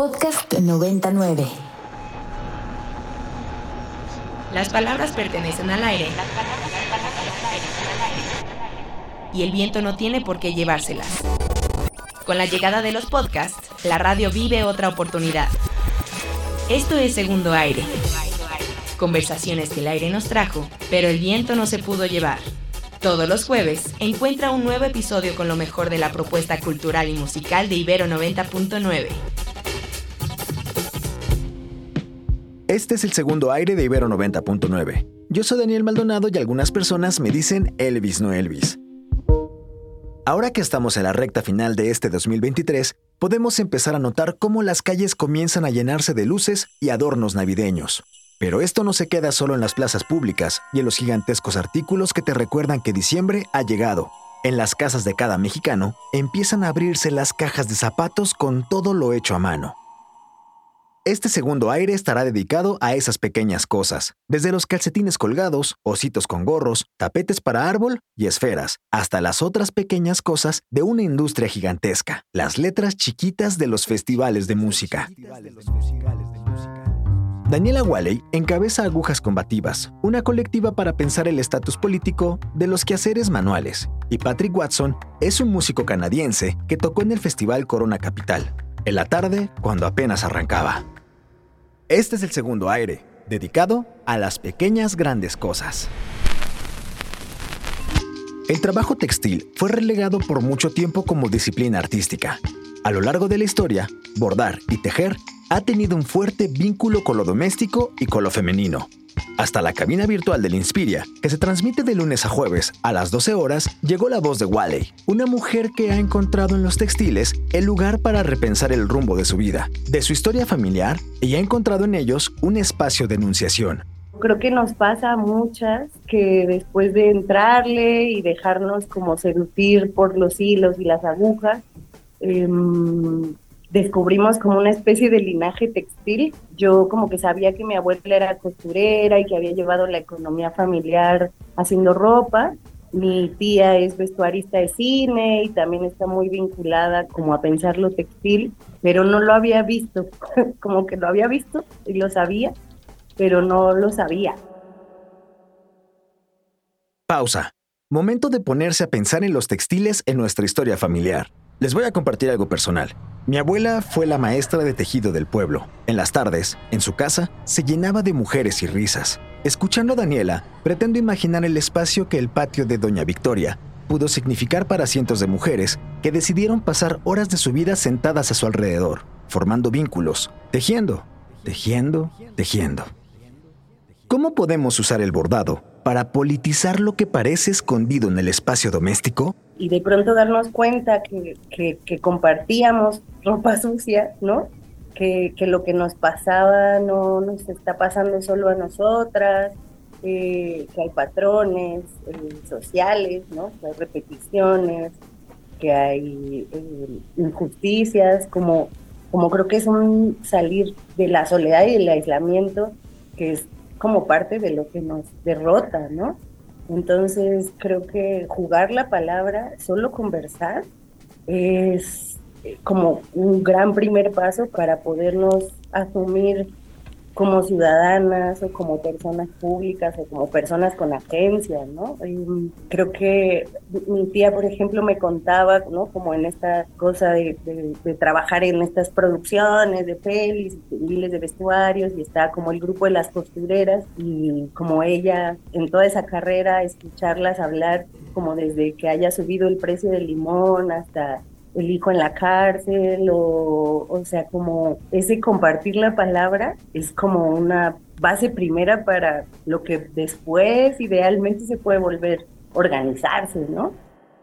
Podcast 99. Las palabras pertenecen al aire. Y el viento no tiene por qué llevárselas. Con la llegada de los podcasts, la radio vive otra oportunidad. Esto es Segundo Aire. Conversaciones que el aire nos trajo, pero el viento no se pudo llevar. Todos los jueves encuentra un nuevo episodio con lo mejor de la propuesta cultural y musical de Ibero 90.9. Este es el segundo aire de Ibero 90.9. Yo soy Daniel Maldonado y algunas personas me dicen Elvis no Elvis. Ahora que estamos en la recta final de este 2023, podemos empezar a notar cómo las calles comienzan a llenarse de luces y adornos navideños. Pero esto no se queda solo en las plazas públicas y en los gigantescos artículos que te recuerdan que diciembre ha llegado. En las casas de cada mexicano empiezan a abrirse las cajas de zapatos con todo lo hecho a mano. Este segundo aire estará dedicado a esas pequeñas cosas, desde los calcetines colgados, ositos con gorros, tapetes para árbol y esferas, hasta las otras pequeñas cosas de una industria gigantesca, las letras chiquitas de los festivales de música. Daniela Walley encabeza Agujas Combativas, una colectiva para pensar el estatus político de los quehaceres manuales, y Patrick Watson es un músico canadiense que tocó en el Festival Corona Capital, en la tarde cuando apenas arrancaba. Este es el segundo aire, dedicado a las pequeñas grandes cosas. El trabajo textil fue relegado por mucho tiempo como disciplina artística. A lo largo de la historia, bordar y tejer ha tenido un fuerte vínculo con lo doméstico y con lo femenino. Hasta la cabina virtual del Inspiria, que se transmite de lunes a jueves a las 12 horas, llegó la voz de Wally, una mujer que ha encontrado en los textiles el lugar para repensar el rumbo de su vida, de su historia familiar, y ha encontrado en ellos un espacio de enunciación. Creo que nos pasa a muchas que después de entrarle y dejarnos como seducir por los hilos y las agujas, em, descubrimos como una especie de linaje textil. Yo como que sabía que mi abuela era costurera y que había llevado la economía familiar haciendo ropa. Mi tía es vestuarista de cine y también está muy vinculada como a pensar lo textil, pero no lo había visto, como que lo había visto y lo sabía, pero no lo sabía. Pausa. Momento de ponerse a pensar en los textiles en nuestra historia familiar. Les voy a compartir algo personal. Mi abuela fue la maestra de tejido del pueblo. En las tardes, en su casa, se llenaba de mujeres y risas. Escuchando a Daniela, pretendo imaginar el espacio que el patio de Doña Victoria pudo significar para cientos de mujeres que decidieron pasar horas de su vida sentadas a su alrededor, formando vínculos, tejiendo, tejiendo, tejiendo. ¿Cómo podemos usar el bordado para politizar lo que parece escondido en el espacio doméstico? Y de pronto darnos cuenta que, que, compartíamos ropa sucia, ¿no? Que, que, lo que nos pasaba no nos está pasando solo a nosotras, eh, que hay patrones eh, sociales, ¿no? Que hay repeticiones, que hay eh, injusticias, como, como creo que es un salir de la soledad y del aislamiento, que es como parte de lo que nos derrota, ¿no? Entonces creo que jugar la palabra, solo conversar, es como un gran primer paso para podernos asumir como ciudadanas o como personas públicas o como personas con agencia, ¿no? creo que mi tía, por ejemplo, me contaba, ¿no? Como en esta cosa de, trabajar en estas producciones de pelis, miles de vestuarios y está como el grupo de las costureras y como ella en toda esa carrera escucharlas hablar como desde que haya subido el precio del limón hasta el hijo en la cárcel o, o sea, como ese compartir la palabra es como una base primera para lo que después idealmente se puede volver organizarse, ¿no?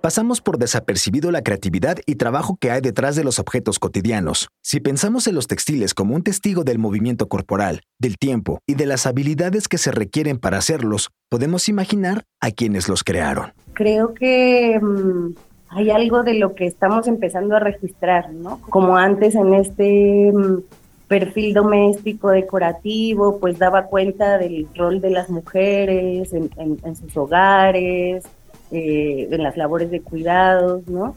Pasamos por desapercibido la creatividad y trabajo que hay detrás de los objetos cotidianos. Si pensamos en los textiles como un testigo del movimiento corporal, del tiempo y de las habilidades que se requieren para hacerlos, podemos imaginar a quienes los crearon. Creo que mm, hay algo de lo que estamos empezando a registrar, ¿no? Como antes en este mm, perfil doméstico decorativo, pues daba cuenta del rol de las mujeres en, sus hogares, eh, en las labores de cuidados, ¿no?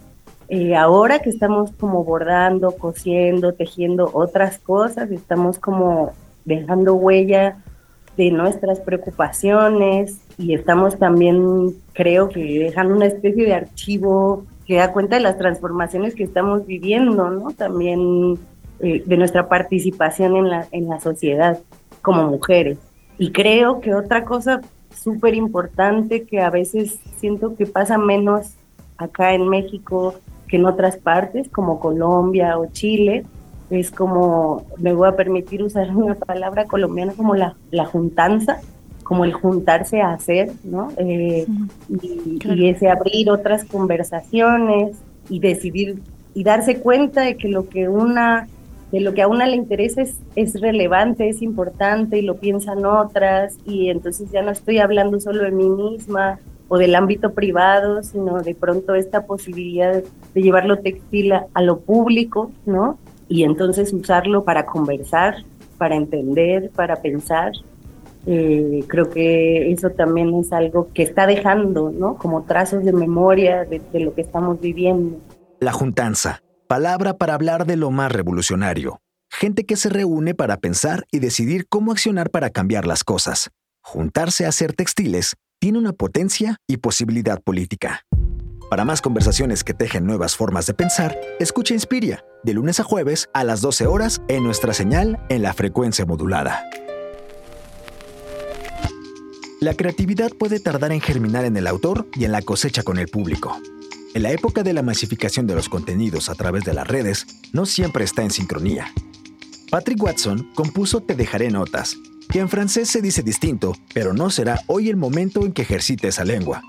Eh, ahora que estamos como bordando, cosiendo, tejiendo otras cosas, estamos como dejando huella de nuestras preocupaciones y estamos también, creo que dejando una especie de archivo que da cuenta de las transformaciones que estamos viviendo, ¿no? También eh, de nuestra participación en la, en la sociedad como mujeres. Y creo que otra cosa súper importante que a veces siento que pasa menos acá en México que en otras partes, como Colombia o Chile, es como, me voy a permitir usar una palabra colombiana como la, la juntanza, como el juntarse a hacer, ¿no? Eh, y, ese abrir otras conversaciones y decidir y darse cuenta de que lo que una de lo que a una le interesa es, es relevante, es importante y lo piensan otras y entonces ya no estoy hablando solo de mí misma o del ámbito privado, sino de pronto esta posibilidad de llevarlo textil a, lo público, ¿no? Y entonces usarlo para conversar, para entender, para pensar. Eh, creo que eso también es algo que está dejando, ¿no? Como trazos de memoria de, de lo que estamos viviendo. La juntanza, palabra para hablar de lo más revolucionario. Gente que se reúne para pensar y decidir cómo accionar para cambiar las cosas. Juntarse a hacer textiles tiene una potencia y posibilidad política. Para más conversaciones que tejen nuevas formas de pensar, escucha Inspiria, de lunes a jueves a las 12 horas en nuestra señal en la frecuencia modulada. La creatividad puede tardar en germinar en el autor y en la cosecha con el público. En la época de la masificación de los contenidos a través de las redes, no siempre está en sincronía. Patrick Watson compuso Te dejaré notas, que en francés se dice distinto, pero no será hoy el momento en que ejercite esa lengua.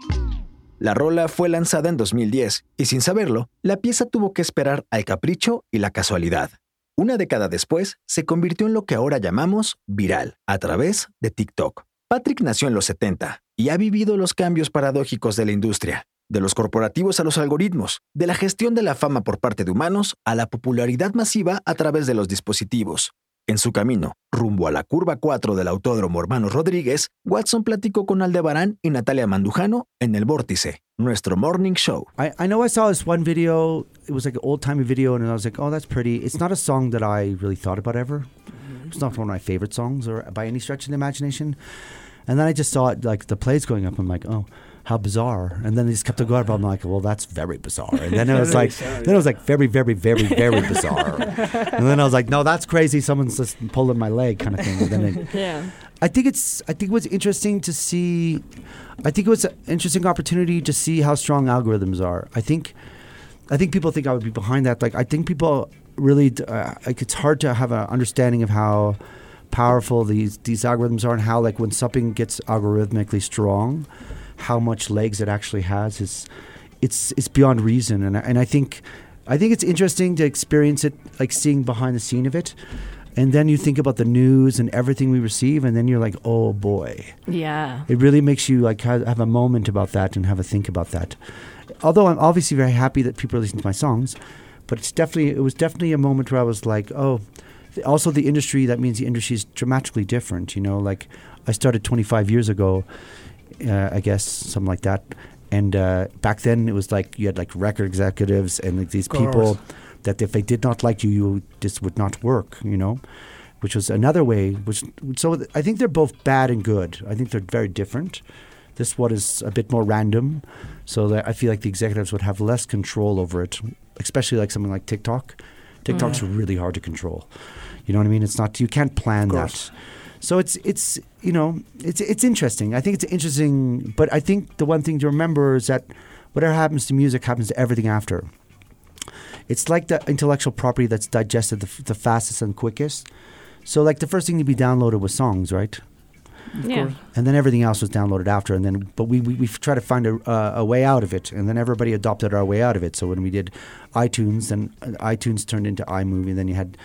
La rola fue lanzada en 2010 y sin saberlo, la pieza tuvo que esperar al capricho y la casualidad. Una década después, se convirtió en lo que ahora llamamos viral, a través de TikTok. Patrick nació en los 70 y ha vivido los cambios paradójicos de la industria, de los corporativos a los algoritmos, de la gestión de la fama por parte de humanos a la popularidad masiva a través de los dispositivos. En su camino rumbo a la curva 4 del Autódromo Hermanos Rodríguez, Watson platicó con Aldebarán y Natalia Mandujano en El Vórtice, nuestro morning show. I, I know I saw this one video. It was like an old timey video, and I was like, oh, that's pretty. It's not a song that I really thought about ever. It's not one of my favorite songs or by any stretch of the imagination. And then I just saw it, like the plays going up. I'm like, oh, how bizarre. And then they just kept to going. I'm like, well, that's very bizarre. And then it was like, then it was like very, very, very, very bizarre. and then I was like, no, that's crazy. Someone's just pulling my leg, kind of thing. And then it, Yeah. I think it's. I think it was interesting to see. I think it was an interesting opportunity to see how strong algorithms are. I think. I think people think I would be behind that. Like I think people really. Uh, like it's hard to have an understanding of how powerful these these algorithms are and how like when something gets algorithmically strong, how much legs it actually has is. It's it's beyond reason, and I- and I think. I think it's interesting to experience it, like seeing behind the scene of it. And then you think about the news and everything we receive, and then you're like, oh boy. Yeah. It really makes you like ha- have a moment about that and have a think about that. Although I'm obviously very happy that people are listening to my songs, but it's definitely it was definitely a moment where I was like, oh, th- also the industry. That means the industry is dramatically different. You know, like I started 25 years ago, uh, I guess something like that. And uh, back then it was like you had like record executives and like these people that if they did not like you, you just would not work. You know which was another way. Which so I think they're both bad and good. I think they're very different. This one is a bit more random, so that I feel like the executives would have less control over it, especially like something like TikTok. TikTok's really hard to control. You know what I mean? It's not you can't plan that. So it's it's you know it's it's interesting. I think it's interesting, but I think the one thing to remember is that whatever happens to music happens to everything after. It's like the intellectual property that's digested the, f- the fastest and quickest. So like the first thing to be downloaded was songs, right? Yeah. And then everything else was downloaded after. And then, but we we, we tried to find a, uh, a way out of it. And then everybody adopted our way out of it. So when we did iTunes, then uh, iTunes turned into iMovie. And Then you had,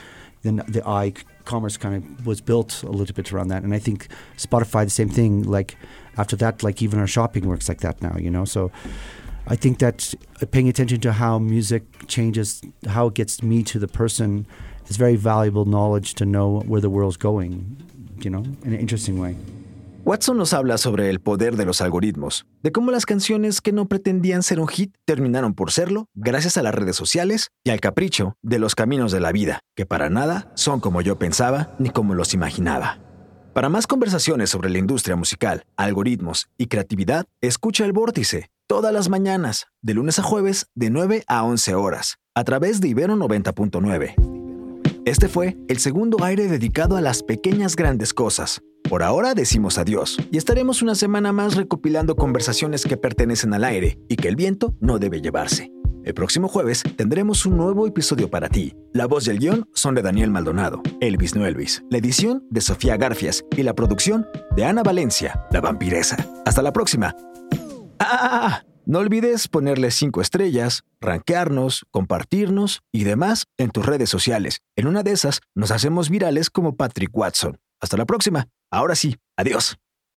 then the i commerce kind of was built a little bit around that. And I think Spotify the same thing. Like after that, like even our shopping works like that now. You know, so. I think that paying attention to how music changes, how it gets me to the person, is very valuable knowledge to know where the world's going, you know, in an interesting way. Watson nos habla sobre el poder de los algoritmos, de cómo las canciones que no pretendían ser un hit terminaron por serlo gracias a las redes sociales y al capricho de los caminos de la vida, que para nada son como yo pensaba ni como los imaginaba. Para más conversaciones sobre la industria musical, algoritmos y creatividad, escucha El Vórtice todas las mañanas, de lunes a jueves, de 9 a 11 horas, a través de Ibero 90.9. Este fue el segundo aire dedicado a las pequeñas grandes cosas. Por ahora decimos adiós y estaremos una semana más recopilando conversaciones que pertenecen al aire y que el viento no debe llevarse. El próximo jueves tendremos un nuevo episodio para ti. La voz y el guion son de Daniel Maldonado, Elvis no Elvis, la edición de Sofía Garfias y la producción de Ana Valencia, la vampiresa. Hasta la próxima. Ah! No olvides ponerle 5 estrellas, rankearnos, compartirnos y demás en tus redes sociales. En una de esas nos hacemos virales como Patrick Watson. Hasta la próxima. Ahora sí, adiós.